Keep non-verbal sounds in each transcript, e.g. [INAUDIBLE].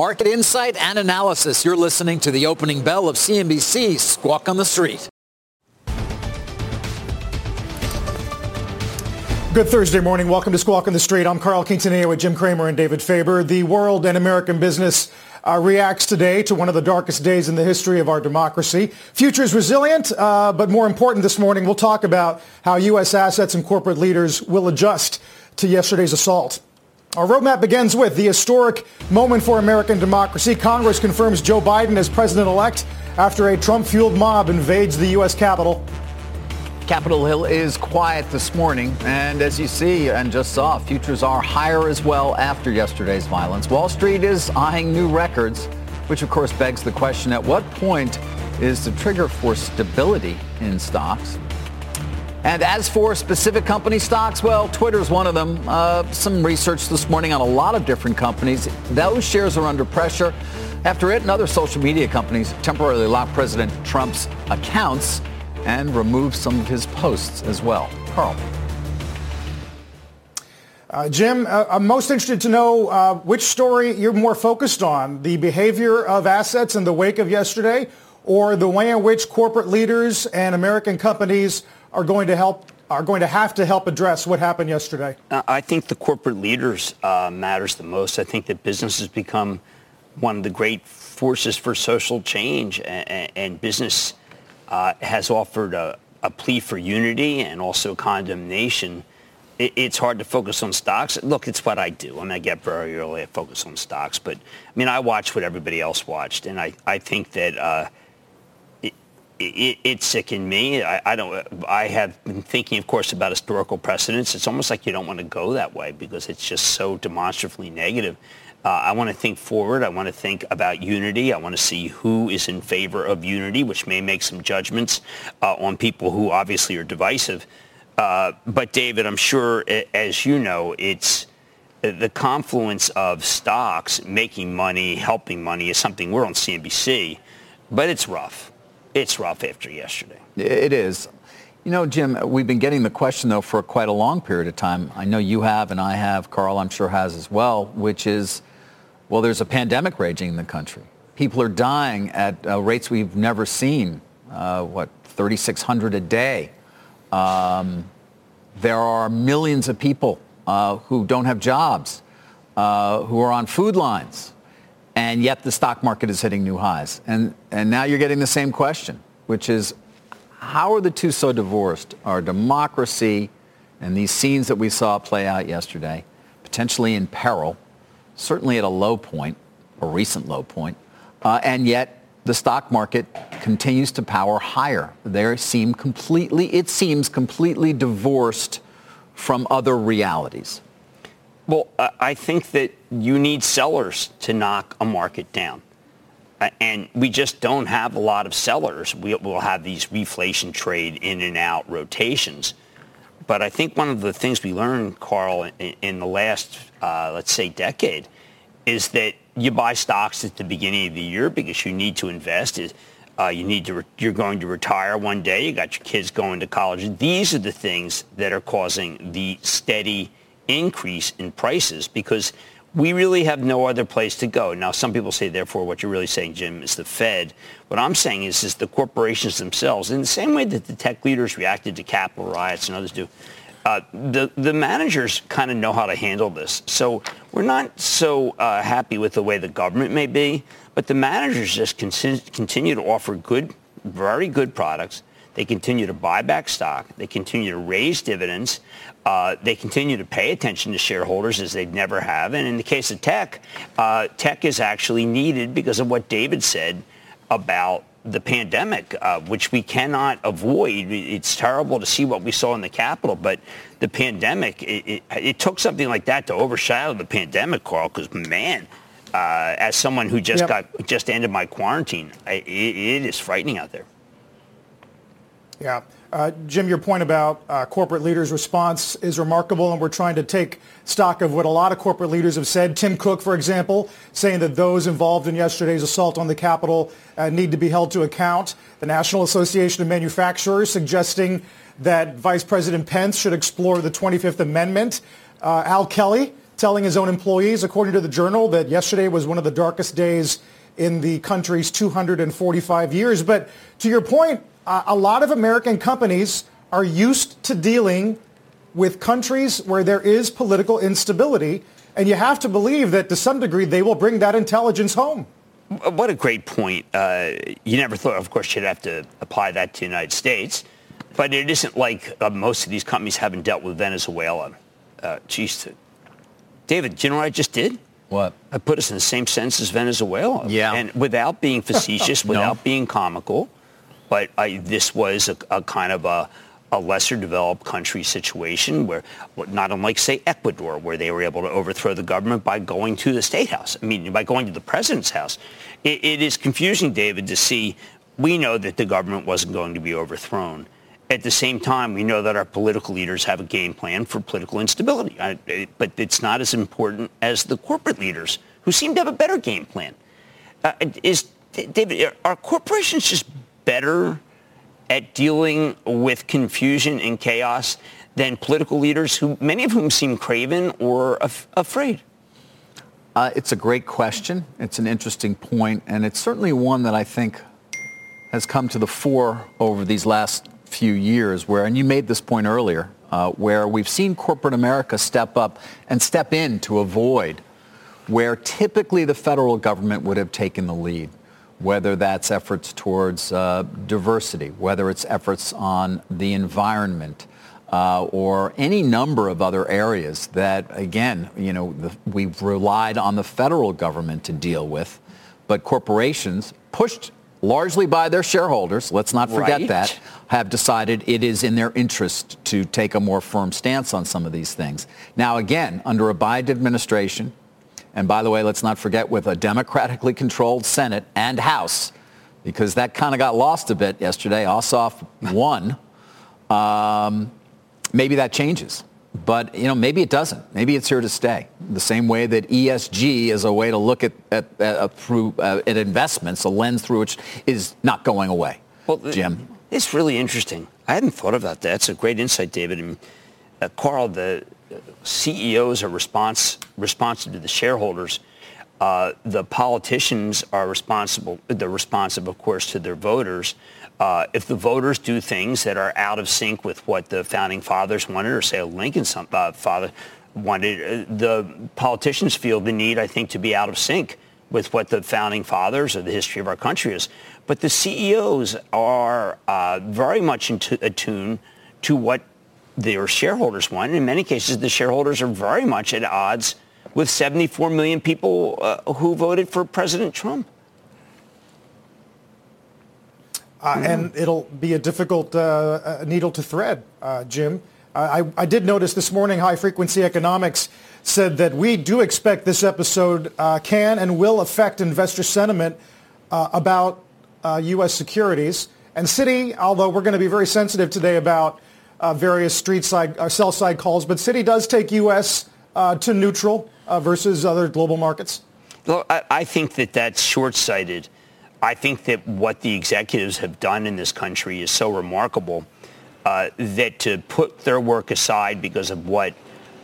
Market insight and analysis. You're listening to the opening bell of CNBC Squawk on the Street. Good Thursday morning. Welcome to Squawk on the Street. I'm Carl Quintanilla with Jim Cramer and David Faber. The world and American business uh, reacts today to one of the darkest days in the history of our democracy. Futures resilient, uh, but more important this morning, we'll talk about how U.S. assets and corporate leaders will adjust to yesterday's assault. Our roadmap begins with the historic moment for American democracy. Congress confirms Joe Biden as president-elect after a Trump-fueled mob invades the U.S. Capitol. Capitol Hill is quiet this morning, and as you see and just saw, futures are higher as well after yesterday's violence. Wall Street is eyeing new records, which of course begs the question, at what point is the trigger for stability in stocks? And as for specific company stocks, well, Twitter's one of them. Uh, some research this morning on a lot of different companies. Those shares are under pressure after it and other social media companies temporarily locked President Trump's accounts and removed some of his posts as well. Carl. Uh, Jim, uh, I'm most interested to know uh, which story you're more focused on, the behavior of assets in the wake of yesterday or the way in which corporate leaders and American companies are going to help are going to have to help address what happened yesterday? I think the corporate leaders uh, matters the most. I think that business has become one of the great forces for social change, and, and business uh, has offered a, a, plea for unity and also condemnation. It, it's hard to focus on stocks. Look, it's what I do. I mean, I get very early. I focus on stocks, but I mean, I watch what everybody else watched, and I, I think that. Uh, it, it, sickened me. I, I, don't. I have been thinking, of course, about historical precedents. It's almost like you don't want to go that way because it's just so demonstrably negative. Uh, I want to think forward. I want to think about unity. I want to see who is in favor of unity, which may make some judgments uh, on people who obviously are divisive. Uh, but David, I'm sure, as you know, it's the confluence of stocks making money, helping money is something we're on CNBC, but it's rough. It's rough after yesterday. It is. You know, Jim, we've been getting the question, though, for quite a long period of time. I know you have, and I have, Carl, I'm sure, has as well, which is well, there's a pandemic raging in the country. People are dying at uh, rates we've never seen. Uh, what, 3,600 a day. Um, there are millions of people uh, who don't have jobs, uh, who are on food lines, and yet the stock market is hitting new highs. And, and now you're getting the same question, which is how are the two so divorced? Our democracy and these scenes that we saw play out yesterday, potentially in peril, certainly at a low point, a recent low point, uh, and yet the stock market continues to power higher. They seem completely, it seems completely divorced from other realities. Well, I think that you need sellers to knock a market down. And we just don't have a lot of sellers. We will have these reflation trade in and out rotations. But I think one of the things we learned, Carl, in, in the last, uh, let's say, decade, is that you buy stocks at the beginning of the year because you need to invest. Uh, you need to. Re- you're going to retire one day. You got your kids going to college. These are the things that are causing the steady increase in prices because we really have no other place to go. Now, some people say, therefore, what you're really saying, Jim, is the Fed. What I'm saying is, is the corporations themselves, in the same way that the tech leaders reacted to Capitol riots and others do, uh, the, the managers kind of know how to handle this. So we're not so uh, happy with the way the government may be, but the managers just con- continue to offer good, very good products. They continue to buy back stock. They continue to raise dividends. Uh, they continue to pay attention to shareholders as they never have. And in the case of tech, uh, tech is actually needed because of what David said about the pandemic, uh, which we cannot avoid. It's terrible to see what we saw in the Capitol, but the pandemic, it, it, it took something like that to overshadow the pandemic, Carl, because, man, Uh, as someone who just yep. got just ended my quarantine, I, it, it is frightening out there. Yeah. Uh, Jim, your point about uh, corporate leaders' response is remarkable, and we're trying to take stock of what a lot of corporate leaders have said. Tim Cook, for example, saying that those involved in yesterday's assault on the Capitol uh, need to be held to account. The National Association of Manufacturers suggesting that Vice President Pence should explore the 25th Amendment. Uh, Al Kelly telling his own employees, according to the Journal, that yesterday was one of the darkest days in the country's 245 years. But to your point, uh, a lot of American companies are used to dealing with countries where there is political instability, and you have to believe that to some degree they will bring that intelligence home. What a great point. Uh, you never thought, of course, you'd have to apply that to the United States, but it isn't like uh, most of these companies haven't dealt with Venezuela. Uh, geez, David, do you know what I just did? What? I put us in the same sense as Venezuela. Yeah. And without being facetious, [LAUGHS] no. without being comical, but I, this was a, a, kind of a, a lesser developed country situation where, not unlike, say, Ecuador, where they were able to overthrow the government by going to the state house. I mean, by going to the president's house. it, it is confusing, David, to see we know that the government wasn't going to be overthrown. At the same time, we know that our political leaders have a game plan for political instability. I, but it's not as important as the corporate leaders who seem to have a better game plan. Uh, is David, are corporations just better at dealing with confusion and chaos than political leaders who many of whom seem craven or af- afraid? Uh, it's a great question. It's an interesting point, and it's certainly one that I think has come to the fore over these last few years where, and you made this point earlier, uh, where we've seen corporate America step up and step in to avoid where typically the federal government would have taken the lead whether that's efforts towards uh, diversity, whether it's efforts on the environment, uh, or any number of other areas that, again, you know, the, we've relied on the federal government to deal with, but corporations pushed largely by their shareholders, let's not forget right. that, have decided it is in their interest to take a more firm stance on some of these things. Now, again, under a Biden administration, and by the way, let's not forget with a democratically controlled Senate and House, because that kind of got lost a bit yesterday. Ossoff won. Um, maybe that changes. But, you know, maybe it doesn't. Maybe it's here to stay. The same way that ESG is a way to look at, at, at through, uh, at investments, a lens through which is not going away. Well, Jim? It's really interesting. I hadn't thought about that. That's a great insight, David. And, uh, Carl, the, CEOs are response, responsive to the shareholders. Uh, the politicians are responsible. They're responsive, of course, to their voters. Uh, if the voters do things that are out of sync with what the founding fathers wanted, or say Lincoln's uh, father wanted, uh, the politicians feel the need, I think, to be out of sync with what the founding fathers or the history of our country is. But the CEOs are uh, very much attuned to what their shareholders want. In many cases, the shareholders are very much at odds with 74 million people uh, who voted for President Trump. Uh, and it'll be a difficult uh, uh needle to thread, uh, Jim. I, I, did notice this morning High Frequency Economics said that we do expect this episode uh, can and will affect investor sentiment about U.S. securities. And Citi, although we're going to be very sensitive today about uh, various street side, uh, sell side calls, but Citi does take U.S. Uh, to neutral uh, versus other global markets. Well, I, I think that that's short-sighted. I think that what the executives have done in this country is so remarkable uh, that to put their work aside because of what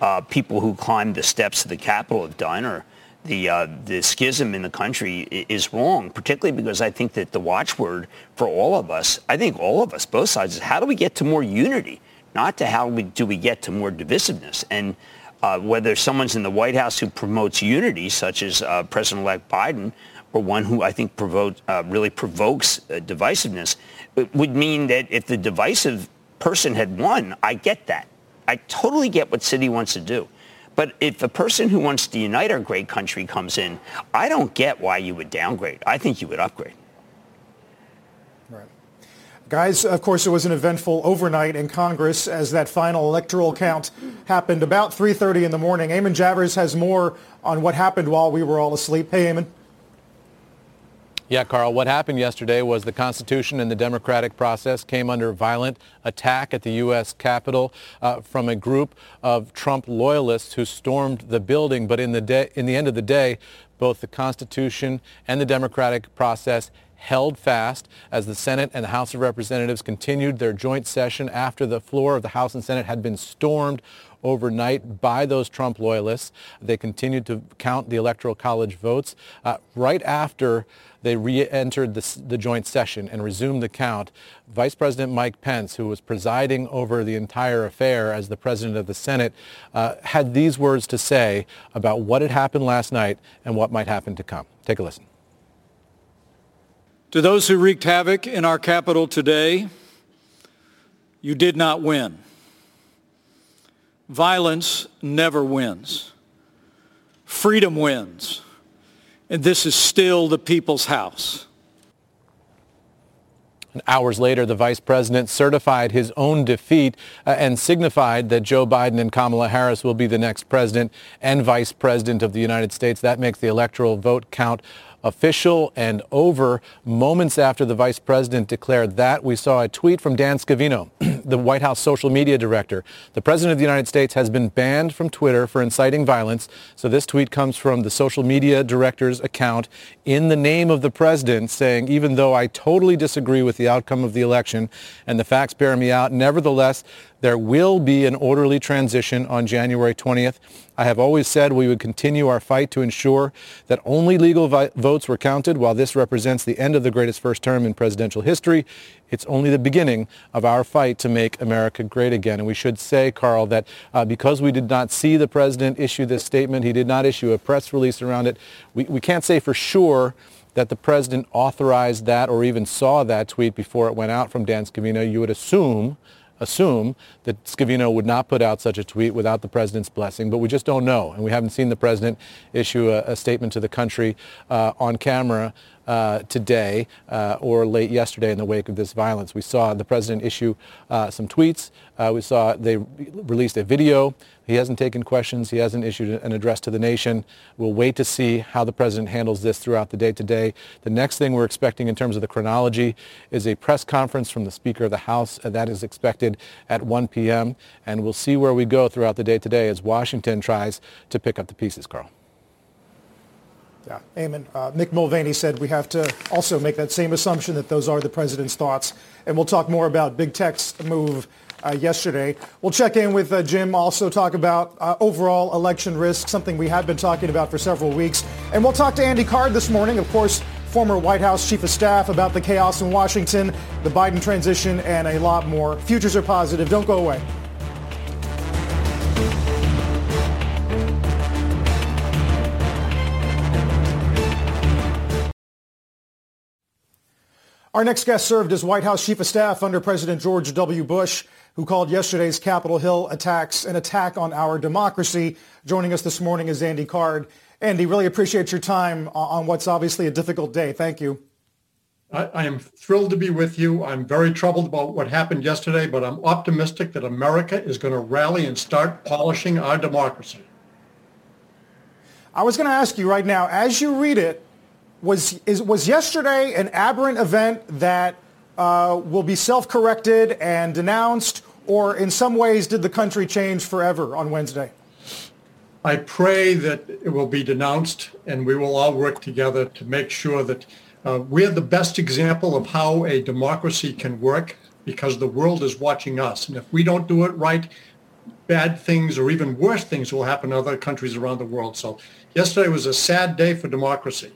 uh, people who climbed the steps of the Capitol have done or the uh, the schism in the country is wrong, particularly because I think that the watchword for all of us, I think all of us, both sides, is how do we get to more unity, not to how we, do we get to more divisiveness. And uh, whether someone's in the White House who promotes unity, such as uh, President-elect Biden, or one who I think uh, really provokes uh, divisiveness, it would mean that if the divisive person had won, I get that. I totally get what Citi wants to do. But if a person who wants to unite our great country comes in, I don't get why you would downgrade. I think you would upgrade. Guys, of course, it was an eventful overnight in Congress as that final electoral count happened about 3.30 in the morning. Eamon Javers has more on what happened while we were all asleep. Hey, Eamon. Yeah, Carl, what happened yesterday was the Constitution and the democratic process came under violent attack at the U.S. Capitol uh, from a group of Trump loyalists who stormed the building. But in the, day, in the end of the day, both the Constitution and the democratic process held fast as the Senate and the House of Representatives continued their joint session after the floor of the House and Senate had been stormed overnight by those Trump loyalists. They continued to count the Electoral College votes. Uh, right after they re-entered the, the, joint session and resumed the count, Vice President Mike Pence, who was presiding over the entire affair as the president of the Senate, uh, had these words to say about what had happened last night and what might happen to come. Take a listen. To those who wreaked havoc in our Capitol today, you did not win. Violence never wins. Freedom wins. And this is still the people's house. And hours later, the vice president certified his own defeat uh, and signified that Joe Biden and Kamala Harris will be the next president and vice president of the United States. That makes the electoral vote count official and over. Moments after the vice president declared that, we saw a tweet from Dan Scavino, [CLEARS THROAT] the White House social media director. The president of the United States has been banned from Twitter for inciting violence. So this tweet comes from the social media director's account in the name of the president saying, even though I totally disagree with the outcome of the election and the facts bear me out, nevertheless, there will be an orderly transition on January 20th. I have always said we would continue our fight to ensure that only legal vi- votes were counted. While this represents the end of the greatest first term in presidential history, it's only the beginning of our fight to make America great again. And we should say, Carl, that uh, because we did not see the president issue this statement, he did not issue a press release around it, we, we can't say for sure that the president authorized that or even saw that tweet before it went out from Dan Scavino. You would assume assume that Scavino would not put out such a tweet without the president's blessing, but we just don't know. And we haven't seen the president issue a, a statement to the country uh, on camera uh, today uh, or late yesterday in the wake of this violence. We saw the president issue uh, some tweets. Uh, we saw they released a video. He hasn't taken questions. He hasn't issued an address to the nation. We'll wait to see how the president handles this throughout the day today. The next thing we're expecting in terms of the chronology is a press conference from the Speaker of the House. that is expected at 1 p.m. And we'll see where we go throughout the day today as Washington tries to pick up the pieces, Carl. Yeah, Eamon. Uh, Mick Mulvaney said we have to also make that same assumption that those are the president's thoughts. And we'll talk more about big tech's move uh, yesterday. We'll check in with uh, Jim, also talk about uh, overall election risk, something we have been talking about for several weeks. And we'll talk to Andy Card this morning, of course, former White House chief of staff, about the chaos in Washington, the Biden transition, and a lot more. Futures are positive. Don't go away. Our next guest served as White House Chief of Staff under President George W. Bush, who called yesterday's Capitol Hill attacks an attack on our democracy. Joining us this morning is Andy Card. Andy, really appreciate your time on what's obviously a difficult day. Thank you. I, I am thrilled to be with you. I'm very troubled about what happened yesterday, but I'm optimistic that America is going to rally and start polishing our democracy. I was going to ask you right now, as you read it, was, is, was yesterday an aberrant event that uh, will be self-corrected and denounced, or in some ways did the country change forever on Wednesday? I pray that it will be denounced and we will all work together to make sure that uh, we're the best example of how a democracy can work because the world is watching us. And if we don't do it right, bad things or even worse things will happen in other countries around the world. So yesterday was a sad day for democracy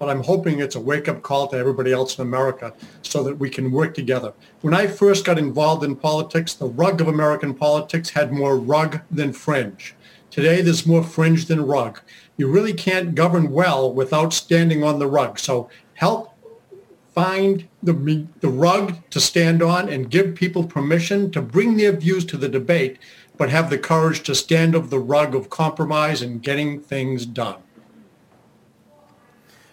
but I'm hoping it's a wake-up call to everybody else in America so that we can work together. When I first got involved in politics, the rug of American politics had more rug than fringe. Today, there's more fringe than rug. You really can't govern well without standing on the rug. So help find the, the rug to stand on and give people permission to bring their views to the debate, but have the courage to stand of the rug of compromise and getting things done.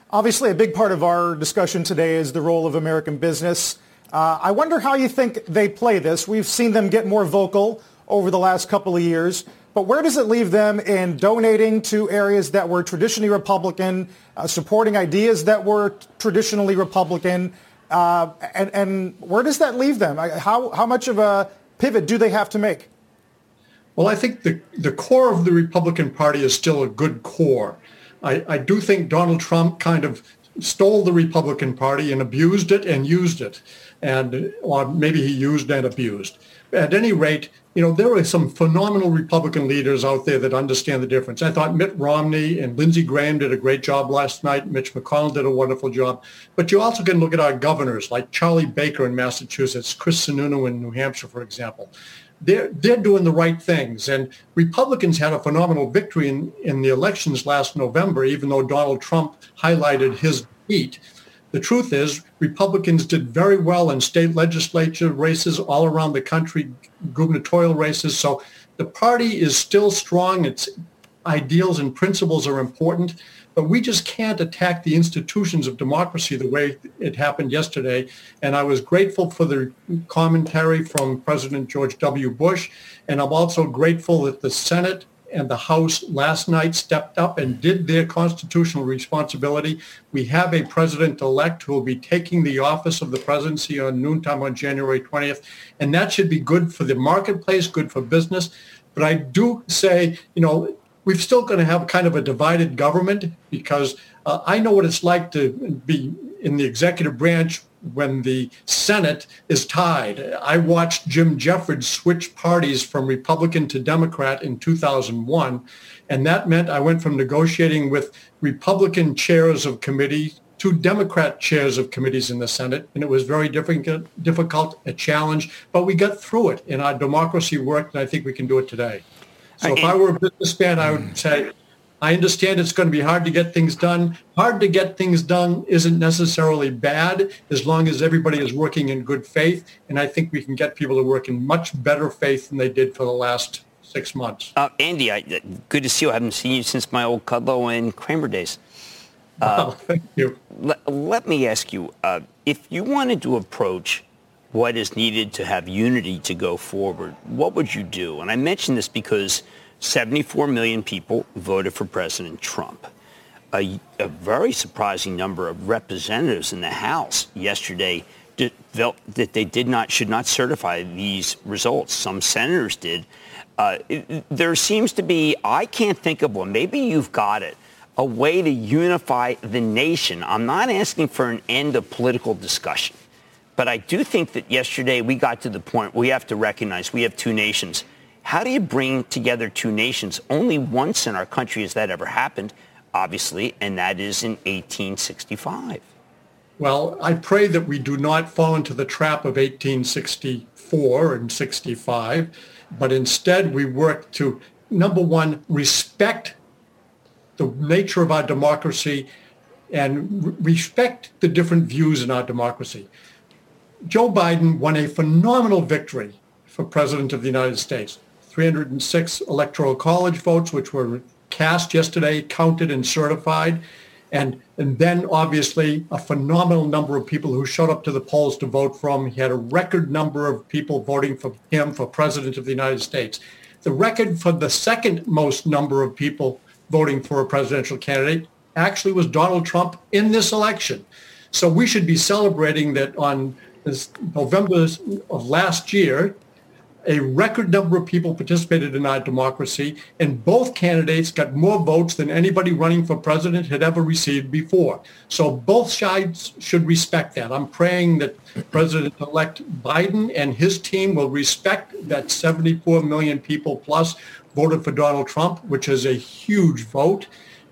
Obviously, a big part of our discussion today is the role of American business. Uh, I wonder how you think they play this. We've seen them get more vocal over the last couple of years. But where does it leave them in donating to areas that were traditionally Republican, uh, supporting ideas that were traditionally Republican? Uh, and, and where does that leave them? How, how much of a pivot do they have to make? Well, I think the, the core of the Republican Party is still a good core. I, I do think Donald Trump kind of stole the Republican Party and abused it and used it. And or maybe he used and abused. At any rate, you know, there are some phenomenal Republican leaders out there that understand the difference. I thought Mitt Romney and Lindsey Graham did a great job last night. Mitch McConnell did a wonderful job. But you also can look at our governors like Charlie Baker in Massachusetts, Chris Sununu in New Hampshire, for example. They're, they're doing the right things. And Republicans had a phenomenal victory in, in the elections last November, even though Donald Trump highlighted his defeat. The truth is, Republicans did very well in state legislature races all around the country, gubernatorial races. So the party is still strong. Its ideals and principles are important, but we just can't attack the institutions of democracy the way it happened yesterday. And I was grateful for the commentary from President George W. Bush. And I'm also grateful that the Senate and the House last night stepped up and did their constitutional responsibility. We have a president-elect who will be taking the office of the presidency on noontime on January 20th, and that should be good for the marketplace, good for business. But I do say, you know, we're still going to have kind of a divided government because uh, I know what it's like to be in the executive branch when the Senate is tied. I watched Jim Jeffords switch parties from Republican to Democrat in 2001, and that meant I went from negotiating with Republican chairs of committee to Democrat chairs of committees in the Senate, and it was very difficult, difficult, a challenge, but we got through it, and our democracy worked, and I think we can do it today. So if I were a businessman, I would say I understand it's going to be hard to get things done. Hard to get things done isn't necessarily bad as long as everybody is working in good faith. And I think we can get people to work in much better faith than they did for the last six months. Uh, Andy, I, good to see you. I haven't seen you since my old Kudlow and Cramer days. Uh, [LAUGHS] thank you. Let, let me ask you, uh, if you wanted to approach what is needed to have unity to go forward, what would you do? And I mention this because – 74 million people voted for President Trump. A, a, very surprising number of representatives in the House yesterday did, felt that they did not should not certify these results. Some senators did. Uh, there seems to be I can't think of one. Maybe you've got it. A way to unify the nation. I'm not asking for an end of political discussion, but I do think that yesterday we got to the point we have to recognize we have two nations how do you bring together two nations? Only once in our country has that ever happened, obviously, and that is in 1865. Well, I pray that we do not fall into the trap of 1864 and 65, but instead we work to, number one, respect the nature of our democracy and respect the different views in our democracy. Joe Biden won a phenomenal victory for President of the United States. 306 electoral college votes, which were cast yesterday, counted and certified. And, and then obviously a phenomenal number of people who showed up to the polls to vote for him. He had a record number of people voting for him for president of the United States. The record for the second most number of people voting for a presidential candidate actually was Donald Trump in this election. So we should be celebrating that on this November of last year, a record number of people participated in our democracy, and both candidates got more votes than anybody running for president had ever received before. So both sides should respect that. I'm praying that President-elect Biden and his team will respect that 74 million people plus voted for Donald Trump, which is a huge vote.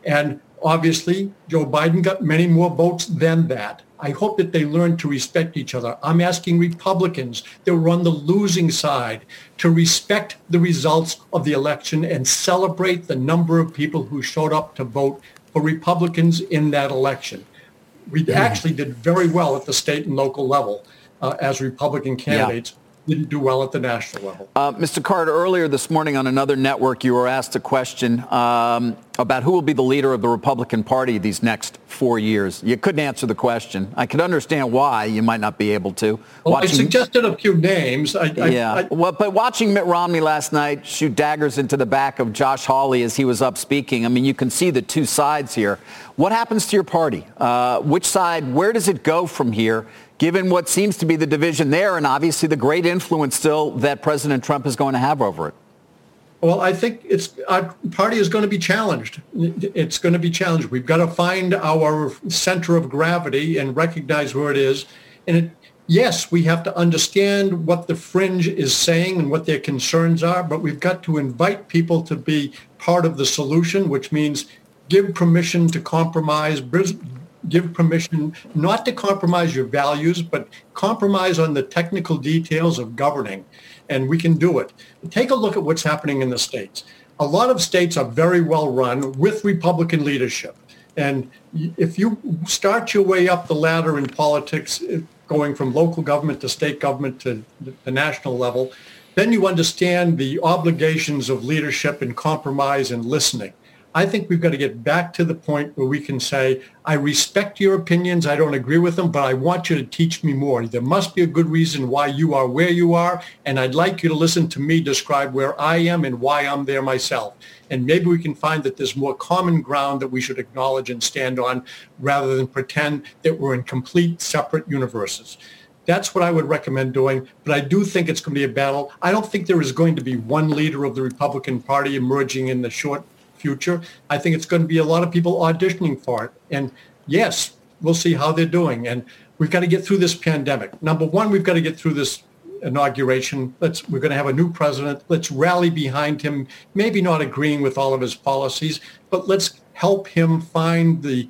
And obviously, Joe Biden got many more votes than that. I hope that they learn to respect each other. I'm asking Republicans that were on the losing side to respect the results of the election and celebrate the number of people who showed up to vote for Republicans in that election. We actually did very well at the state and local level uh, as Republican candidates. Yeah didn't do well at the national level. Uh, Mr. Carter, earlier this morning on another network, you were asked a question. Um, about who will be the leader of the Republican Party these next four years. You couldn't answer the question. I could understand why you might not be able to. Well, watching, I suggested a few names. I, yeah, I, well, but watching Mitt Romney last night shoot daggers into the back of Josh Hawley as he was up speaking, I mean, you can see the two sides here. What happens to your party? Uh, which side, where does it go from here? Given what seems to be the division there and obviously the great influence still that President Trump is going to have over it? Well, I think it's our party is going to be challenged. It's going to be challenged. We've got to find our center of gravity and recognize where it is. And it, yes, we have to understand what the fringe is saying and what their concerns are, but we've got to invite people to be part of the solution, which means give permission to compromise, give permission not to compromise your values, but compromise on the technical details of governing. And we can do it. Take a look at what's happening in the states. A lot of states are very well run with Republican leadership. And if you start your way up the ladder in politics, going from local government to state government to the national level, then you understand the obligations of leadership and compromise and listening. I think we've got to get back to the point where we can say, I respect your opinions. I don't agree with them, but I want you to teach me more. There must be a good reason why you are where you are. And I'd like you to listen to me describe where I am and why I'm there myself. And maybe we can find that there's more common ground that we should acknowledge and stand on rather than pretend that we're in complete separate universes. That's what I would recommend doing. But I do think it's going to be a battle. I don't think there is going to be one leader of the Republican Party emerging in the short future. I think it's going to be a lot of people auditioning for it. And yes, we'll see how they're doing. And we've got to get through this pandemic. Number one, we've got to get through this inauguration. Let's we're going to have a new president. Let's rally behind him. Maybe not agreeing with all of his policies, but let's help him find the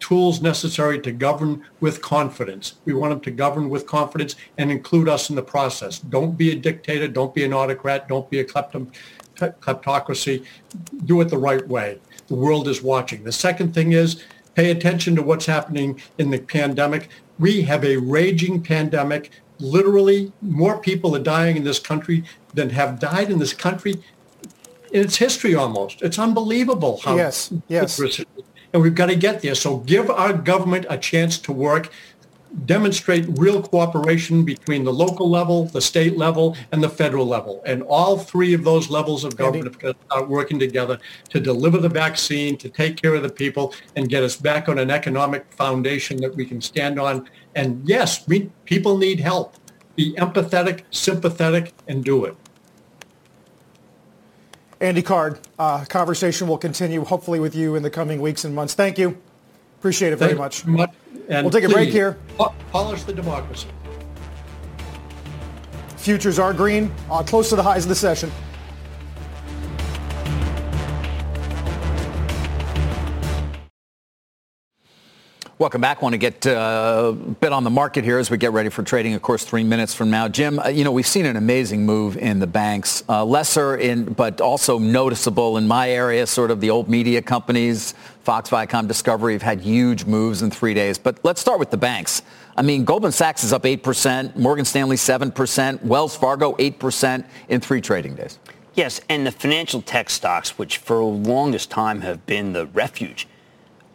tools necessary to govern with confidence. We want him to govern with confidence and include us in the process. Don't be a dictator. Don't be an autocrat. Don't be a kleptom kleptocracy, do it the right way. The world is watching. The second thing is pay attention to what's happening in the pandemic. We have a raging pandemic. Literally, more people are dying in this country than have died in this country in its history almost. It's unbelievable how yes, yes. And we've got to get there. So give our government a chance to work demonstrate real cooperation between the local level, the state level, and the federal level. And all three of those levels of government are working together to deliver the vaccine, to take care of the people, and get us back on an economic foundation that we can stand on. And yes, we, people need help. Be empathetic, sympathetic, and do it. Andy Card, uh, conversation will continue hopefully with you in the coming weeks and months. Thank you. Appreciate it very much. much. And we'll take a break here. Polish the democracy. Futures are green, uh, close to the highs of the session. Welcome back. Want to get uh, a bit on the market here as we get ready for trading, of course, three minutes from now. Jim, uh, you know, we've seen an amazing move in the banks, uh, lesser in, but also noticeable in my area, sort of the old media companies, Fox, Viacom, Discovery have had huge moves in three days. But let's start with the banks. I mean, Goldman Sachs is up 8%, Morgan Stanley 7%, Wells Fargo 8% in three trading days. Yes, and the financial tech stocks, which for the longest time have been the refuge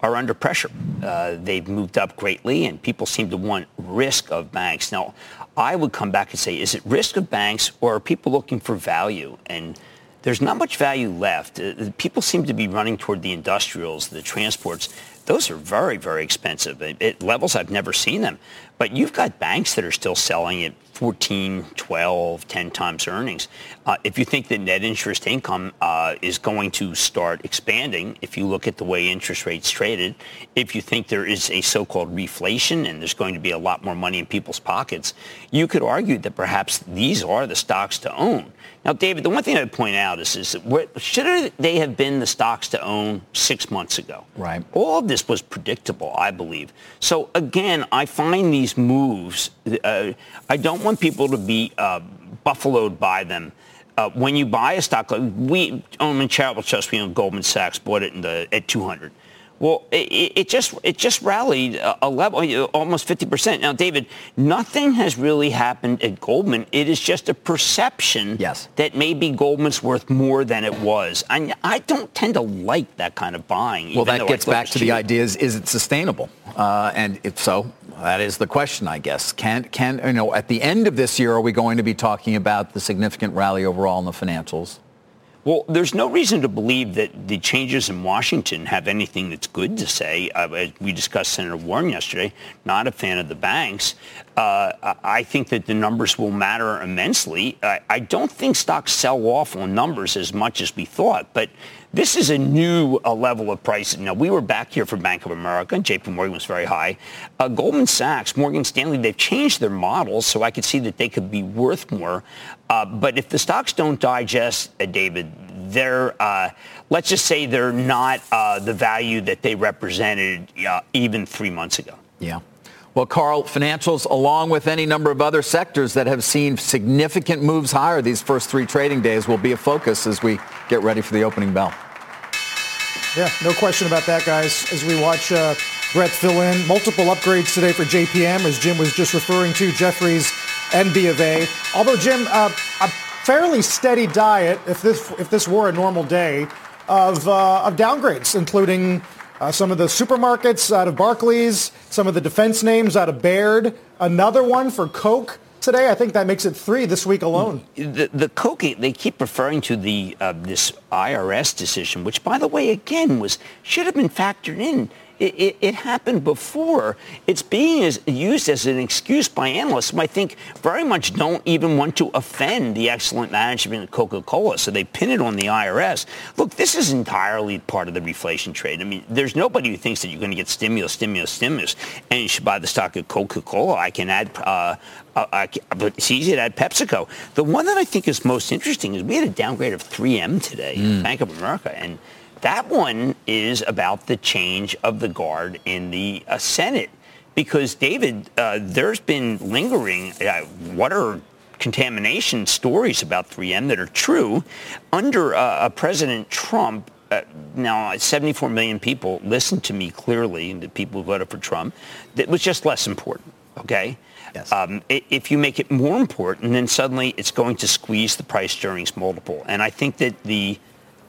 are under pressure. Uh, they've moved up greatly, and people seem to want risk of banks. Now, I would come back and say, is it risk of banks, or are people looking for value? And there's not much value left. Uh, people seem to be running toward the industrials, the transports. Those are very, very expensive at levels I've never seen them. But you've got banks that are still selling at 14, 12, 10 times earnings. Uh, if you think that net interest income uh, is going to start expanding, if you look at the way interest rates traded, if you think there is a so-called reflation and there's going to be a lot more money in people's pockets, you could argue that perhaps these are the stocks to own. Now, David, the one thing I'd point out is, is that should they have been the stocks to own six months ago? Right. All of this was predictable, I believe. So again, I find these moves. Uh, I don't want people to be uh, buffaloed by them. Uh, when you buy a stock, we own in charitable trust, we own Goldman Sachs, bought it the, at 200. Well, it, it, just it just rallied a level almost 50 percent. Now, David, nothing has really happened at Goldman. It is just a perception yes. that maybe Goldman's worth more than it was. And I don't tend to like that kind of buying. Well, that gets back to the idea: is, is it sustainable? Uh, and if so, that is the question, I guess. Can can you know at the end of this year, are we going to be talking about the significant rally overall in the financials? Well, there's no reason to believe that the changes in Washington have anything that's good to say. Uh, we discussed Senator Warren yesterday, not a fan of the banks. Uh, I think that the numbers will matter immensely. I, I don't think stocks sell off on numbers as much as we thought, but this is a new uh, level of pricing. Now, we were back here for Bank of America, and JP Morgan was very high. Uh, Goldman Sachs, Morgan Stanley, they've changed their models, so I could see that they could be worth more. Uh, but if the stocks don't digest, uh, David, they're, uh, let's just say they're not uh, the value that they represented even three months ago. Yeah. Well, Carl, financials, along with any number of other sectors that have seen significant moves higher these first three trading days, will be a focus as we get ready for the opening bell. Yeah, no question about that, guys. As we watch uh, Brett fill in, multiple upgrades today for JPM, as Jim was just referring to, Jefferies and B of A. Although, Jim, uh, a fairly steady diet, if this if this were a normal day, of, uh, of downgrades, including uh, some of the supermarkets out of Barclays, some of the defense names out of Baird, another one for Coke today. I think that makes it three this week alone. The, the Coke, they keep referring to the uh, this IRS decision, which, by the way, again was should have been factored in it, it, it, happened before. It's being as, used as an excuse by analysts who I think very much don't even want to offend the excellent management of Coca-Cola, so they pin it on the IRS. Look, this is entirely part of the reflation trade. I mean, there's nobody who thinks that you're going to get stimulus, stimulus, stimulus, and you should buy the stock of Coca-Cola. I can add uh, uh, but it's easy to add PepsiCo. The one that I think is most interesting is we had a downgrade of 3M today, mm. Bank of America, and that one is about the change of the guard in the uh, Senate. Because, David, uh, there's been lingering uh, water contamination stories about 3M that are true. Under uh, President Trump, uh, now 74 million people listened to me clearly, and the people who voted for Trump, that was just less important, okay? Yes. Um, if you make it more important, then suddenly it's going to squeeze the price earnings multiple. And I think that the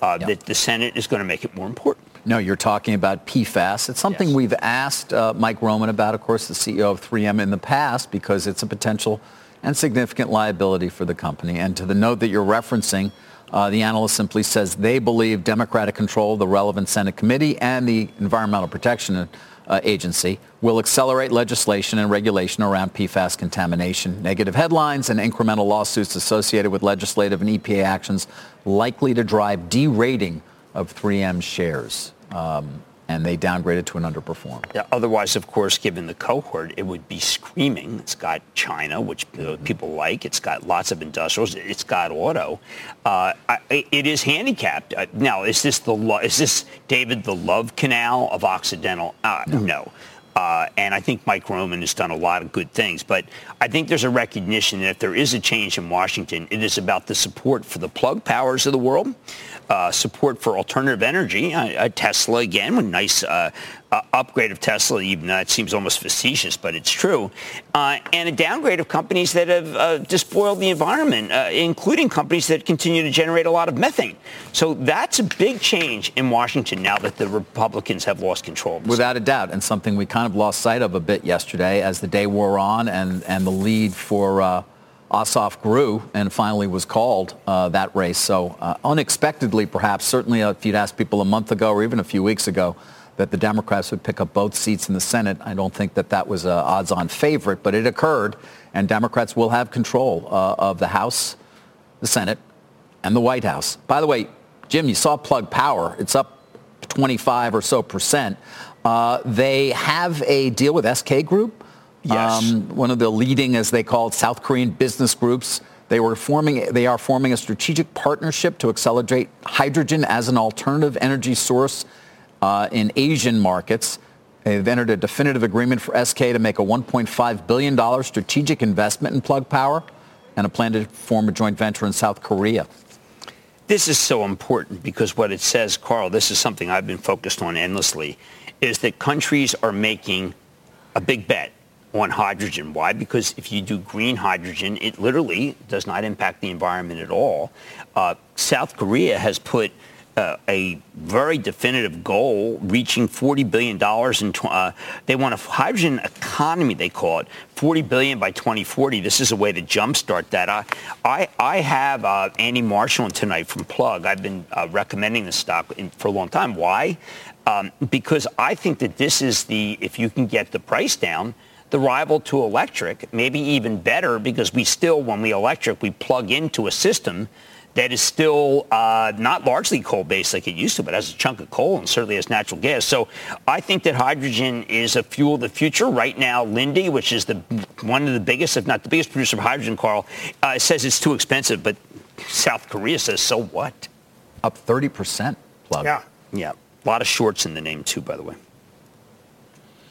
uh, yep. that the Senate is going to make it more important. No, you're talking about PFAS. It's something yes. we've asked uh, Mike Roman about, of course, the CEO of 3M in the past, because it's a potential and significant liability for the company. And to the note that you're referencing, uh, the analyst simply says they believe Democratic control the relevant Senate committee and the Environmental Protection uh, Agency will accelerate legislation and regulation around PFAS contamination. Negative headlines and incremental lawsuits associated with legislative and EPA actions likely to drive derating of 3M shares. Um, and they downgraded to an underperform. Yeah, otherwise, of course, given the cohort, it would be screaming. It's got China, which people like. It's got lots of industrials. It's got auto. Uh, it is handicapped. Uh, now, is this the is this David the love canal of Occidental? Uh, no. no. Uh, and I think Mike Roman has done a lot of good things. But I think there's a recognition that if there is a change in Washington, it is about the support for the plug powers of the world, uh, support for alternative energy. Uh, Tesla, again, a nice uh, uh, upgrade of Tesla, even though it seems almost facetious, but it's true, uh, and a downgrade of companies that have uh, despoiled the environment, uh, including companies that continue to generate a lot of methane. So that's a big change in Washington now that the Republicans have lost control. Without a doubt, and something we kind of lost sight of a bit yesterday as the day wore on and, and the lead for uh, Ossoff grew and finally was called uh, that race. So uh, unexpectedly, perhaps, certainly if you'd asked people a month ago or even a few weeks ago, that the Democrats would pick up both seats in the Senate. I don't think that that was an odds-on favorite, but it occurred, and Democrats will have control uh, of the House, the Senate, and the White House. By the way, Jim, you saw Plug Power. It's up 25 or so percent. Uh, they have a deal with SK Group, yes. Um, one of the leading, as they call it, South Korean business groups. They were forming, they are forming a strategic partnership to accelerate hydrogen as an alternative energy source uh, in Asian markets. They've entered a definitive agreement for SK to make a $1.5 billion strategic investment in Plug Power and a plan to form a joint venture in South Korea. this is so important because what it says, Carl, this is something I've been focused on endlessly, is that countries are making a big bet on hydrogen. Why? Because if you do green hydrogen, it literally does not impact the environment at all. Uh, South Korea has put uh, a very definitive goal, reaching $40 billion. In tw- uh, they want a hydrogen economy, they call it, 40 billion by 2040. This is a way to jumpstart that. I, I, I have uh, Andy Marshall tonight from Plug. I've been uh, recommending this stock in, for a long time. Why? Um, because I think that this is the, if you can get the price down, the rival to electric, maybe even better because we still, when we electric, we plug into a system that is still uh, not largely coal-based like it used to, but has a chunk of coal and certainly has natural gas. So I think that hydrogen is a fuel of the future. Right now, Linde, which is the one of the biggest, if not the biggest producer of hydrogen, Carl, uh, says it's too expensive, but South Korea says, so what? Up 30% plug. Yeah. Yeah. A lot of shorts in the name, too, by the way.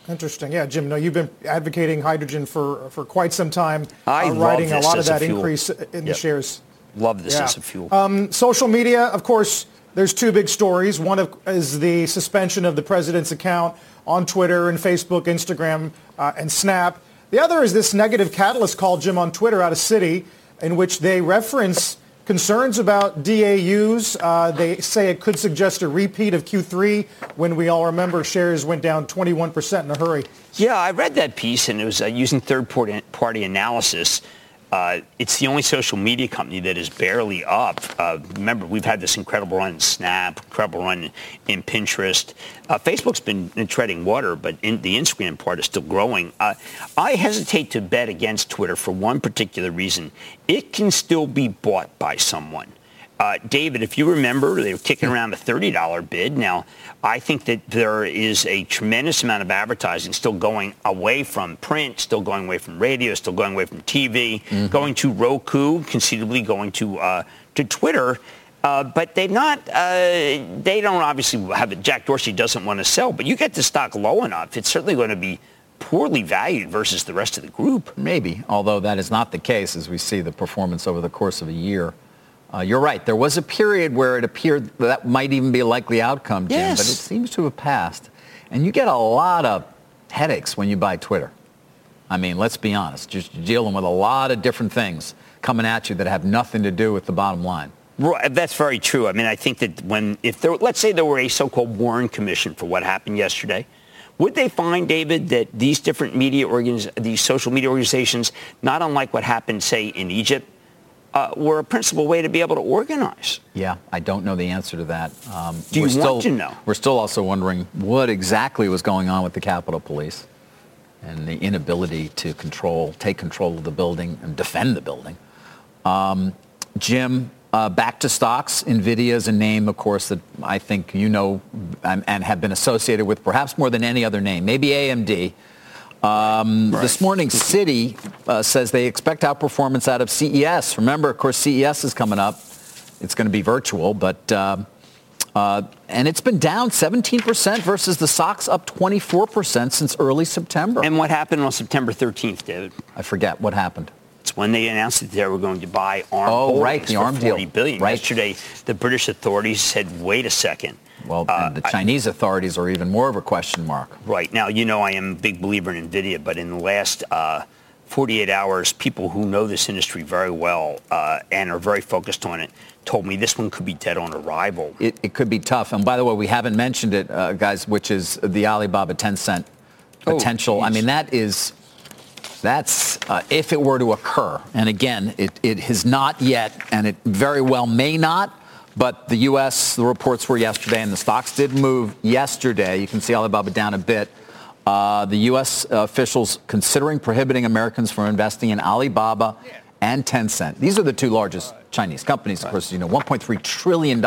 Interesting. Yeah, Jim, no, you've been advocating hydrogen for, for quite some time, I uh, love riding a lot of that increase in the shares. Love this Yeah. as a fuel. Um, social media, of course, there's two big stories. One of, is the suspension of the president's account on Twitter and Facebook, Instagram, uh, and Snap. The other is this negative catalyst call, Jim, on Twitter out of Citi, in which they reference concerns about DAUs. Uh, they say it could suggest a repeat of Q3 when we all remember shares went down 21% in a hurry. Yeah, I read that piece, and it was uh, using third-party analysis. Uh, it's the only social media company that is barely up. Uh, remember, we've had this incredible run in Snap, incredible run in, in Pinterest. Uh, Facebook's been treading water, but in, the Instagram part is still growing. Uh, I hesitate to bet against Twitter for one particular reason. It can still be bought by someone. Uh, David, if you remember, they were kicking around a $30 bid. Now, I think that there is a tremendous amount of advertising still going away from print, still going away from radio, still going away from TV, going to Roku, conceivably going to uh, to Twitter. Uh, but they're not. Uh, they don't obviously have it. Jack Dorsey doesn't want to sell, but you get the stock low enough, it's certainly going to be poorly valued versus the rest of the group. Maybe, although that is not the case as we see the performance over the course of a year. Uh, you're right. There was a period where it appeared that might even be a likely outcome, Jim, Yes. but it seems to have passed. And you get a lot of headaches when you buy Twitter. I mean, let's be honest. Just dealing with a lot of different things coming at you that have nothing to do with the bottom line. Right, that's very true. I mean, I think that when, if there, let's say there were a so-called Warren Commission for what happened yesterday, would they find, David, that these different media organiz- these social media organizations, not unlike what happened, say, in Egypt, uh, were a principal way to be able to organize? Yeah, I don't know the answer to that. Um, Do you we're want still, to know? We're still also wondering what exactly was going on with the Capitol Police and the inability to control, take control of the building and defend the building. Um, Jim, uh, back to stocks. NVIDIA is a name, of course, that I think you know and, and have been associated with perhaps more than any other name. Maybe AMD. Um, This morning, Citi uh, says they expect outperformance out of CES. Remember, of course, CES is coming up. It's going to be virtual, but um, uh, and it's been down 17% versus the SOX up 24% since early September. And what happened on September 13th, David? I forget what happened. When they announced that they were going to buy ARM Oh, right, the ARM deal. 40 billion. Right. Yesterday, the British authorities said, wait a second. Well, Uh, the Chinese authorities are even more of a question mark. Right. Now, you know I am a big believer in NVIDIA, but in the last uh, 48 hours, people who know this industry very well uh, and are very focused on it told me this one could be dead on arrival. It, it could be tough. And by the way, we haven't mentioned it, uh, guys, which is the Alibaba Tencent Oh, potential. I mean, that is, that's uh, if it were to occur. And again, it, it has not yet, and it very well may not. But the U.S., the reports were yesterday, and the stocks did move yesterday. You can see Alibaba down a bit. Uh, the U.S. officials considering prohibiting Americans from investing in Alibaba and Tencent. These are the two largest Chinese companies, of course, you know, $1.3 trillion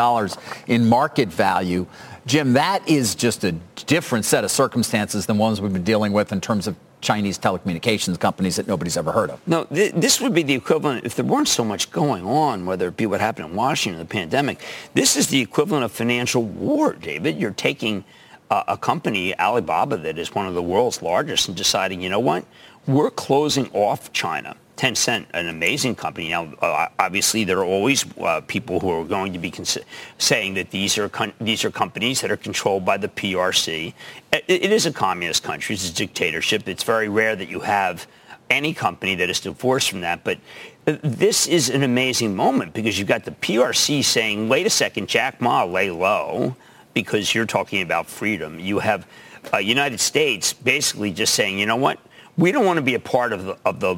in market value. Jim, that is just a different set of circumstances than ones we've been dealing with in terms of Chinese telecommunications companies that nobody's ever heard of. No, th- this would be the equivalent, if there weren't so much going on, whether it be what happened in Washington, the pandemic, this is the equivalent of financial war, David. You're taking uh, a company, Alibaba, that is one of the world's largest, and deciding, you know what, we're closing off China. Tencent, an amazing company. Now, uh, obviously, there are always uh, people who are going to be cons- saying that these are con- these are companies that are controlled by the PRC. It, it is a communist country. It's a dictatorship. It's very rare that you have any company that is divorced from that. But uh, this is an amazing moment because you've got the PRC saying, "Wait a second, Jack Ma, lay low," because you're talking about freedom. You have uh, United States basically just saying, "You know what? We don't want to be a part of the of the."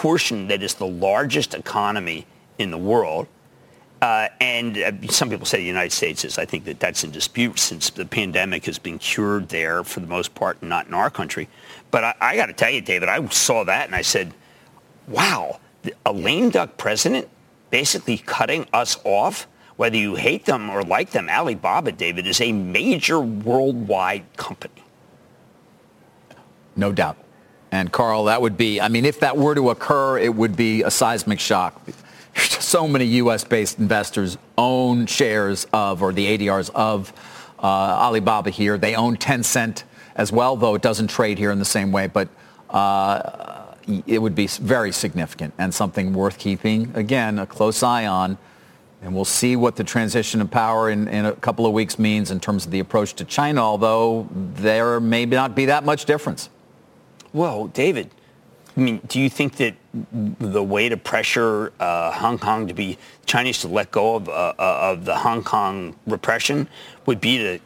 Portion that is the largest economy in the world. Uh, and uh, some people say the United States is. I think that that's in dispute since the pandemic has been cured there for the most part, not in our country. But I, I got to tell you, David, I saw that and I said, wow, a lame duck president basically cutting us off. Whether you hate them or like them, Alibaba, David, is a major worldwide company. No doubt. And Carl, that would be, I mean, if that were to occur, it would be a seismic shock. [LAUGHS] So many U.S.-based investors own shares of, or the ADRs of uh, Alibaba here. They own Tencent as well, though it doesn't trade here in the same way. But uh, it would be very significant and something worth keeping, again, a close eye on. And we'll see what the transition of power in, in a couple of weeks means in terms of the approach to China, although there may not be that much difference. Well, David, I mean, do you think that the way to pressure uh, Hong Kong to be Chinese to let go of, uh, uh of the Hong Kong repression would be to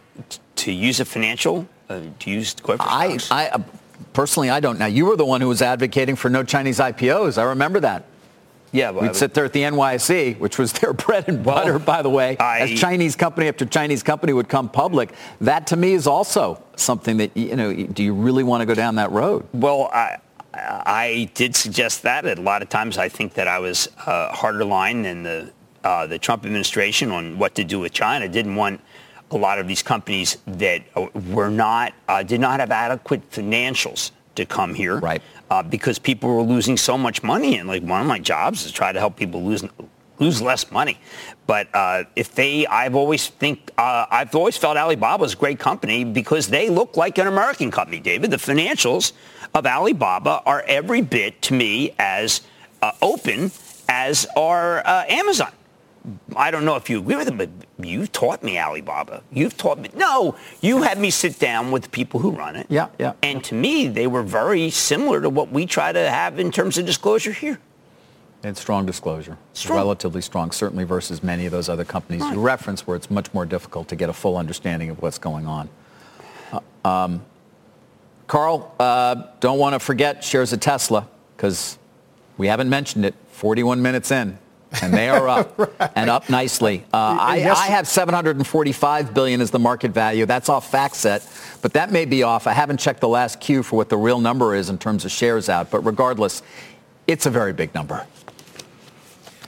to use a financial uh, to use I, I uh, personally I don't. Now you were the one who was advocating for no Chinese IPOs. I remember that. Yeah, well, we'd sit there at the NYSE, which was their [LAUGHS] bread and butter, well, by the way. I, as Chinese company after Chinese company would come public, that to me is also something that you know. Do you really want to go down that road? Well, I, I did suggest that. A lot of times, I think that I was uh, harder line than the uh, the Trump administration on what to do with China. Didn't want a lot of these companies that uh, were not uh, did not have adequate financials to come here. Right uh, because people were losing so much money. And like one of my jobs is try to help people lose lose less money. But uh, if they, I've always think, uh, I've always felt Alibaba is a great company because they look like an American company, David. The financials of Alibaba are every bit to me as uh, open as are uh, Amazon. I don't know if you agree with him, but you've taught me Alibaba. You've taught me. No, you had me sit down with the people who run it. Yeah, yeah. And to me, they were very similar to what we try to have in terms of disclosure here. And strong disclosure. Strong. Relatively strong, certainly versus many of those other companies right. you reference where it's much more difficult to get a full understanding of what's going on. Uh, um, Carl, uh, don't want to forget shares of Tesla because we haven't mentioned it 41 minutes in and they are up [LAUGHS] right. and up nicely. Uh, I, yes. I, have 745 billion as the market value. That's off FactSet, but that may be off. I haven't checked the last Q for what the real number is in terms of shares out, but regardless, it's a very big number.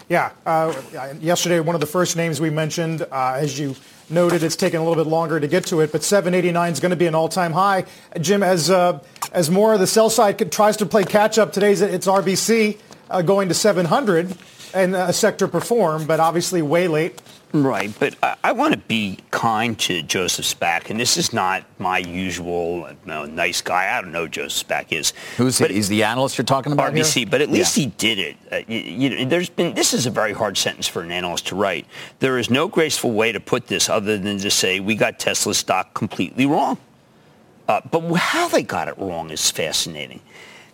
Yeah. Uh, yesterday, one of the first names we mentioned, uh, as you noted, it's taken a little bit longer to get to it, but 789 is going to be an all-time high. Jim, as uh, as more of the sell side tries to play catch up, today's it's RBC uh, going to 700 and a sector perform, but obviously way late. Right, but I, I want to be kind to Joseph Spak, and this is not my usual nice guy. I don't know who Joseph Spak is. Who's but he? He's the analyst you're talking about RBC, here? but at least yeah. he did it. Uh, you, you know, there's been this is a very hard sentence for an analyst to write. There is no graceful way to put this other than to say we got Tesla stock completely wrong. Uh, but how they got it wrong is fascinating.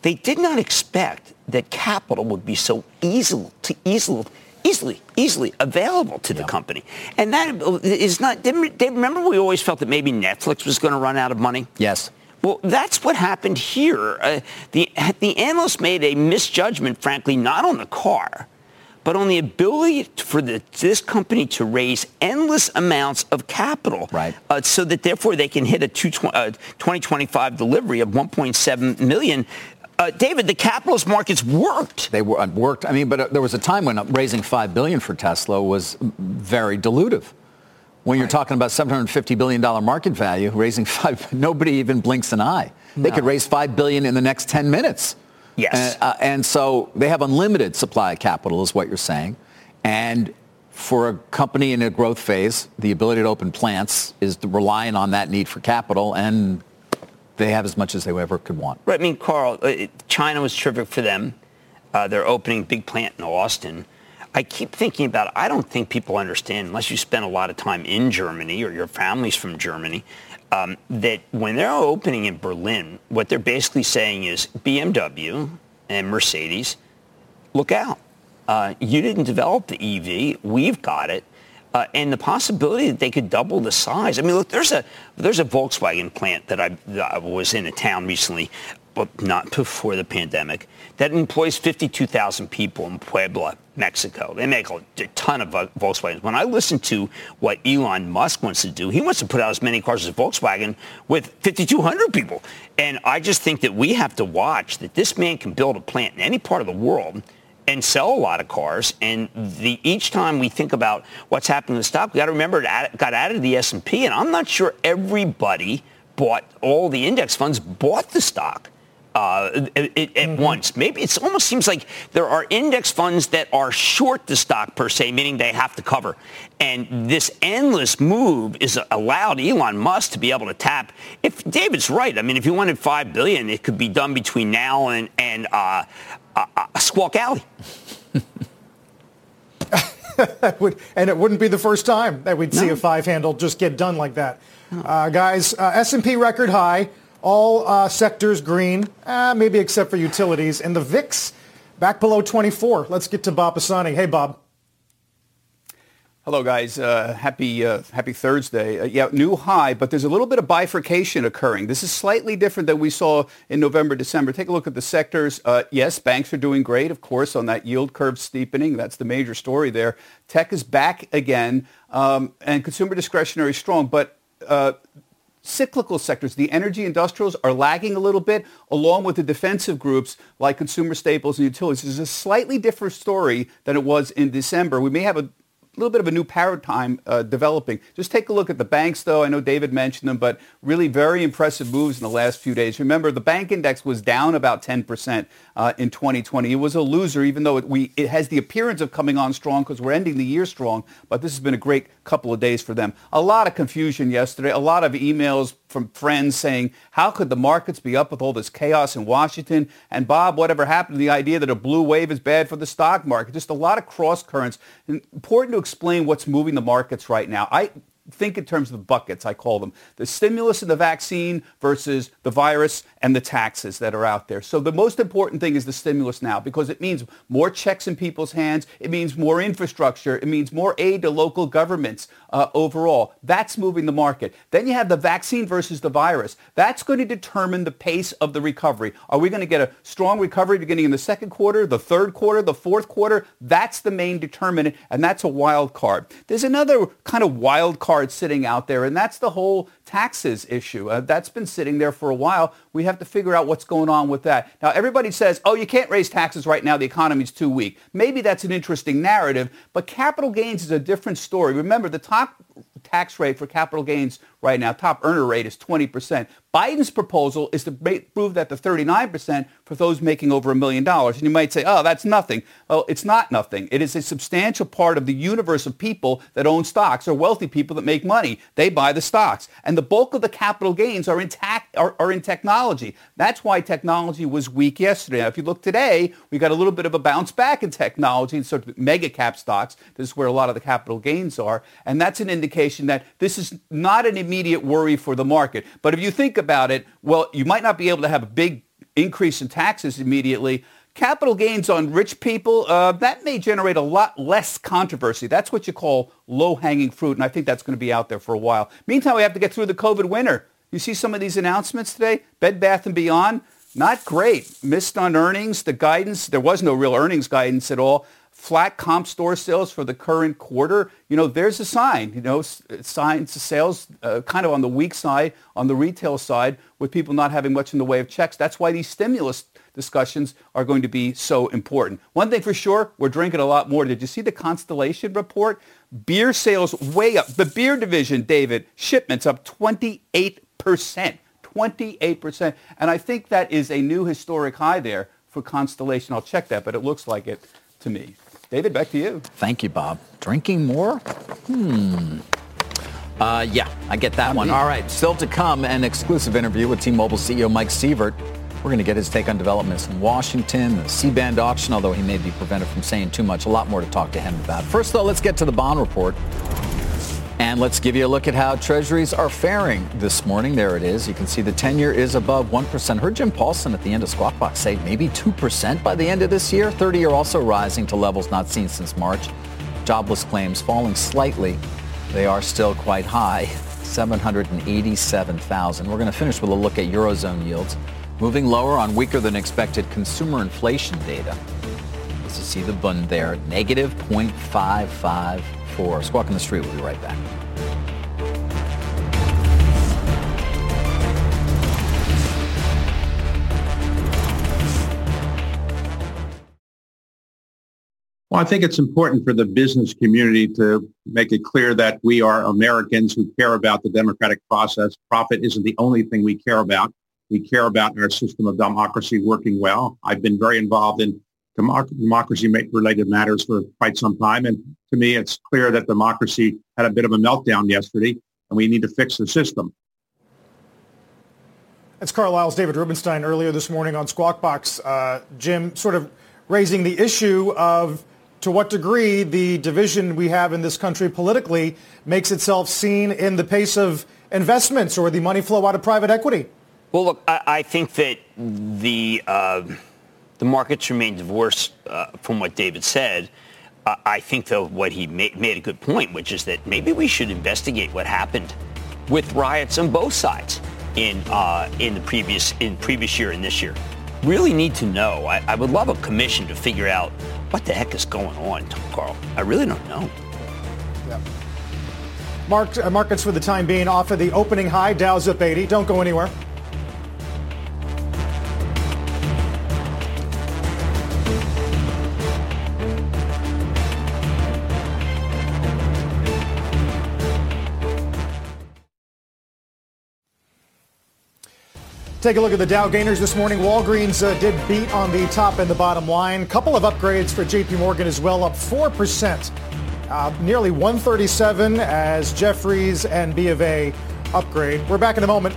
They did not expect that capital would be so easily, to easily, easily, easily available to the company. And that is not, they remember we always felt that maybe Netflix was going to run out of money? Yes. Well, that's what happened here. Uh, the, the analyst made a misjudgment, frankly, not on the car, but on the ability for the, this company to raise endless amounts of capital. Right. Uh, so that therefore they can hit a two, uh, 2025 delivery of 1.7 million uh, David, the capitalist markets worked. They were, uh, worked. I mean, but uh, there was a time when raising five billion for Tesla was very dilutive. When you're talking about 750 billion dollar market value, raising [LAUGHS] five, nobody even blinks an eye. No. They could raise five billion in the next 10 minutes. Yes. Uh, and so they have unlimited supply of capital, is what you're saying. And for a company in a growth phase, the ability to open plants is relying on that need for capital, and they have as much as they ever could want. Right. I mean, Carl, uh, China was terrific for them. Uh, they're opening big plant in Austin. I keep thinking about it. I don't think people understand, unless you spend a lot of time in Germany or your family's from Germany, um, that when they're opening in Berlin, what they're basically saying is BMW and Mercedes, look out. Uh, you didn't develop the EV. We've got it. Uh, and the possibility that they could double the size. I mean, look, there's a there's a Volkswagen plant that I, that I was in a town recently, but not before the pandemic, that employs 52,000 people in Puebla, Mexico. They make a, ton of Volkswagens. When I listen to what Elon Musk wants to do, he wants to put out as many cars as Volkswagen with 5,200 people. And I just think that we have to watch that this man can build a plant in any part of the world and sell a lot of cars. And the, each time we think about what's happening to the stock, we got to remember it got added to the S&P. And I'm not sure everybody bought, all the index funds bought the stock. Uh, at, at mm-hmm. once. Maybe it almost seems like there are index funds that are short the stock per se, meaning they have to cover. And this endless move is allowed Elon Musk to be able to tap. If David's right, I mean, if you wanted five billion, it could be done between now and and uh, uh, Squawk Alley. [LAUGHS] would, and it wouldn't be the first time that we'd no. see a five handle just get done like that. Uh, guys, uh, S&P record high, all uh, sectors green, uh, maybe except for utilities. And the VIX back below 24. Let's get to Bob Pisani. Hey, Bob. Hello, guys. Uh, happy uh, Happy Thursday. Uh, yeah, new high, but there's a little bit of bifurcation occurring. This is slightly different than we saw in November, December. Take a look at the sectors. Uh, yes, banks are doing great, of course, on that yield curve steepening. That's the major story there. Tech is back again, um, and consumer discretionary strong, but uh, cyclical sectors, the energy industrials are lagging a little bit, along with the defensive groups like consumer staples and utilities. This is a slightly different story than it was in December. We may have a a little bit of a new paradigm uh, developing. Just take a look at the banks, though. I know David mentioned them, but really very impressive moves in the last few days. Remember, the bank index was down about 10% uh, in 2020. It was a loser, even though it, we, it has the appearance of coming on strong because we're ending the year strong. But this has been a great couple of days for them. A lot of confusion yesterday, a lot of emails from friends saying, how could the markets be up with all this chaos in Washington? And Bob, whatever happened to the idea that a blue wave is bad for the stock market? Just a lot of cross currents. Important to explain what's moving the markets right now. I think in terms of buckets, I call them. The stimulus and the vaccine versus the virus and the taxes that are out there. So the most important thing is the stimulus now because it means more checks in people's hands. It means more infrastructure. It means more aid to local governments uh, overall. That's moving the market. Then you have the vaccine versus the virus. That's going to determine the pace of the recovery. Are we going to get a strong recovery beginning in the second quarter, the third quarter, the fourth quarter? That's the main determinant, and that's a wild card. There's another kind of wild card card sitting out there, and that's the whole taxes issue. Uh, that's been sitting there for a while. We have to figure out what's going on with that. Now, everybody says, oh, you can't raise taxes right now. The economy's too weak. Maybe that's an interesting narrative, but capital gains is a different story. Remember, the top tax rate for capital gains right now, top earner rate is 20%. Biden's proposal is to prove that to 39% for those making over a million dollars. And you might say, oh, that's nothing. Well, it's not nothing. It is a substantial part of the universe of people that own stocks or wealthy people that make money. They buy the stocks. And the bulk of the capital gains are in, ta- are, are in technology. That's why technology was weak yesterday. Now, if you look today, we got a little bit of a bounce back in technology and sort of mega cap stocks. This is where a lot of the capital gains are. And that's an indication that this is not an immediate worry for the market. But if you think about it, well, you might not be able to have a big increase in taxes immediately. Capital gains on rich people, uh, that may generate a lot less controversy. That's what you call low-hanging fruit, and I think that's going to be out there for a while. Meantime, we have to get through the COVID winter. You see some of these announcements today? Bed Bath & Beyond, not great. Missed on earnings, the guidance. There was no real earnings guidance at all flat comp store sales for the current quarter, you know, there's a sign, you know, signs of sales uh, kind of on the weak side, on the retail side, with people not having much in the way of checks. That's why these stimulus discussions are going to be so important. One thing for sure, we're drinking a lot more. Did you see the Constellation report? Beer sales way up. The beer division, David, shipments up 28%. 28%. And I think that is a new historic high there for Constellation. I'll check that, but it looks like it to me. David, back to you. Thank you, Bob. Drinking more? Hmm. Uh, yeah, I get that one. All right, still to come, an exclusive interview with T-Mobile CEO Mike Sievert. We're going to get his take on developments in Washington, the C-band auction, although he may be prevented from saying too much. A lot more to talk to him about. First, though, let's get to the bond report. And let's give you a look at how treasuries are faring this morning. There it is. You can see the 10-year is above 1%. Heard Jim Paulson at the end of Squawk Box say maybe 2% by the end of this year. 30-year also rising to levels not seen since March. Jobless claims falling slightly. They are still quite high, [LAUGHS] 787,000. We're going to finish with a look at Eurozone yields. Moving lower on weaker than expected consumer inflation data. As you see the bund there, negative 0.554. Squawk the street. We'll be right back. Well, I think it's important for the business community to make it clear that we are Americans who care about the democratic process. Profit isn't the only thing we care about. We care about our system of democracy working well. I've been very involved in democracy-related matters for quite some time, and to me, it's clear that democracy had a bit of a meltdown yesterday, and we need to fix the system. That's Carlyle's David Rubenstein earlier this morning on Squawk Box. Uh, Jim, sort of raising the issue of to what degree the division we have in this country politically makes itself seen in the pace of investments or the money flow out of private equity? Well, look, I, I think that the uh, the markets remain divorced uh, from what David said. Uh, I think, though, what he made, made a good point, which is that maybe we should investigate what happened with riots on both sides in uh, in the previous in previous year and this year. Really need to know. I, I would love a commission to figure out what the heck is going on, Carl. I really don't know. Yeah. Mark, uh, markets for the time being off of the opening high. Dow's up 80. Don't go anywhere. Take a look at the Dow gainers this morning. Walgreens uh, did beat on the top and the bottom line. Couple of upgrades for JP Morgan as well, up 4%. Uh, nearly 137 as Jefferies and B of A upgrade. We're back in a moment.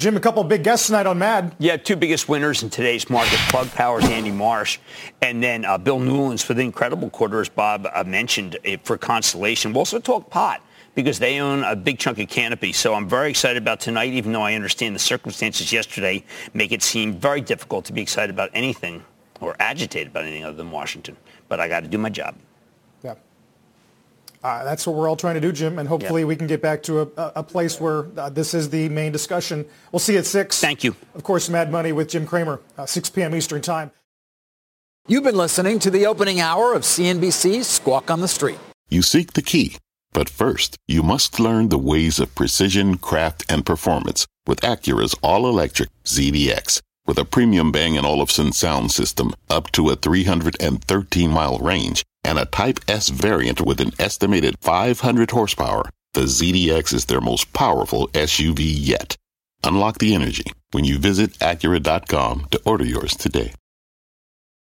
Jim, a couple big guests tonight on Mad. Yeah, two biggest winners in today's market. Plug Power's Andy Marsh, and then uh, Bill Newlands for the incredible quarter, as Bob uh, mentioned, uh, for Constellation. We'll also talk pot because they own a big chunk of Canopy. So I'm very excited about tonight, even though I understand the circumstances yesterday make it seem very difficult to be excited about anything or agitated about anything other than Washington. But I got to do my job. Uh, that's what we're all trying to do, Jim, and hopefully yep. we can get back to a, a place where uh, this is the main discussion. We'll see you at 6. Thank you. Of course, Mad Money with Jim Cramer, uh, 6 p.m. Eastern Time. You've been listening to the opening hour of CNBC's Squawk on the Street. You seek the key, but first, you must learn the ways of precision, craft, and performance with Acura's all-electric ZDX. With a premium Bang & Olufsen sound system up to a 313-mile range, and a Type S variant with an estimated 500 horsepower, the ZDX is their most powerful SUV yet. Unlock the energy when you visit Acura.com to order yours today.